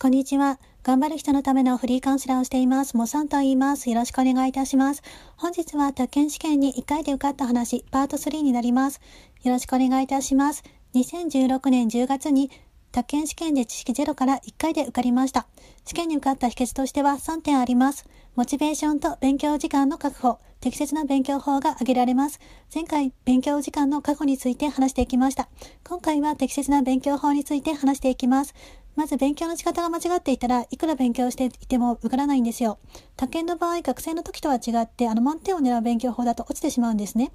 こんにちは。頑張る人のためのフリーカウンセラーをしています。もさんと言います。よろしくお願いいたします。本日は宅建試験に1回で受かった話、パート3になります。よろしくお願いいたします。2016年10月に宅建試験で知識ゼロから1回で受かりました。試験に受かった秘訣としては3点あります。モチベーションと勉強時間の確保、適切な勉強法が挙げられます。前回、勉強時間の確保について話していきました。今回は適切な勉強法について話していきます。まず勉強の仕方が間違っていたらいくら勉強していても受からないんですよ。他県の場合、学生の時とは違って、あの満点を狙う勉強法だと落ちてしまうんですね。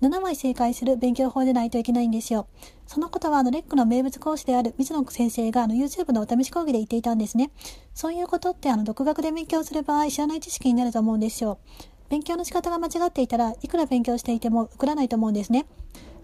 7枚正解する勉強法でないといけないんですよ。そのことは、あの、レックの名物講師である水野先生が、あの、YouTube のお試し講義で言っていたんですね。そういうことって、あの、独学で勉強する場合、知らない知識になると思うんですよ。勉強の仕方が間違っていたらいくら勉強していても受からないと思うんですね。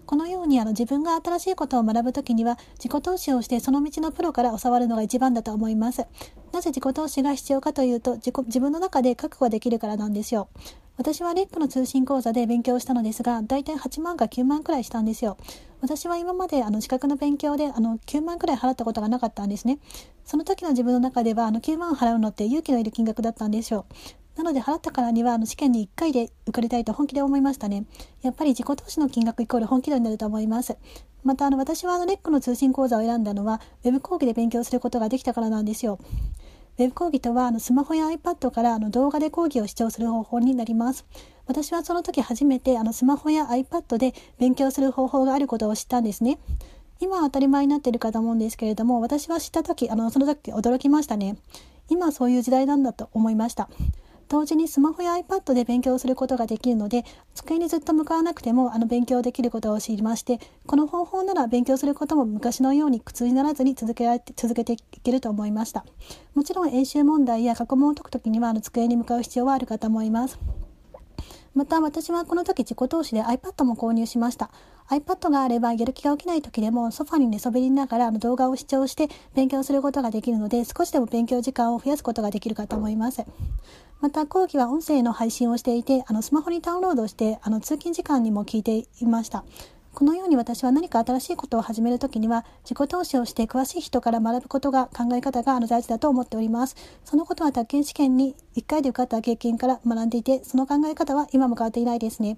このようにあの自分が新しいことを学ぶときには自己投資をしてその道のプロから教わるのが一番だと思います。なぜ自己投資が必要かというと自己自分の中で覚悟ができるからなんですよ。私はレックの通信講座で勉強したのですが、だいたい8万か9万くらいしたんですよ。私は今まであの資格の勉強であの9万くらい払ったことがなかったんですね。その時の自分の中ではあの9万払うのって勇気のいる金額だったんですよ。なので払ったからにはあの試験に1回で受かりたいと本気で思いましたね。やっぱり自己投資の金額イコール本気度になると思います。またあの私はあのレックの通信講座を選んだのは Web 講義で勉強することができたからなんですよ。Web 講義とはあのスマホや iPad からあの動画で講義を視聴する方法になります。私はその時初めてあのスマホや iPad で勉強する方法があることを知ったんですね。今は当たり前になっているかと思うんですけれども、私は知った時、あの、その時驚きましたね。今そういう時代なんだと思いました。同時にスマホや iPad で勉強することができるので、机にずっと向かわなくてもあの勉強できることを知りまして、この方法なら勉強することも昔のように苦痛にならずに続けられて、続けていけると思いました。もちろん演習問題や過去問を解くときにはあの机に向かう必要はあるかと思います。また私はこの時自己投資で iPad も購入しました。iPad があればやる気が起きない時でもソファに寝そべりながら動画を視聴して勉強することができるので少しでも勉強時間を増やすことができるかと思います。また後期は音声の配信をしていてあのスマホにダウンロードしてあの通勤時間にも聞いていました。このように私は何か新しいことを始めるときには自己投資をして詳しい人から学ぶことが考え方があの大事だと思っております。そのことは宅建試験に1回で受かった経験から学んでいて、その考え方は今も変わっていないですね。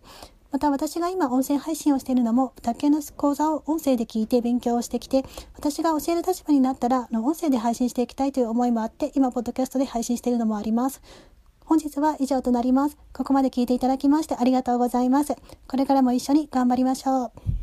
また私が今音声配信をしているのも、卓球の講座を音声で聞いて勉強をしてきて、私が教える立場になったら、の音声で配信していきたいという思いもあって、今、ポッドキャストで配信しているのもあります。本日は以上となります。ここまで聞いていただきましてありがとうございます。これからも一緒に頑張りましょう。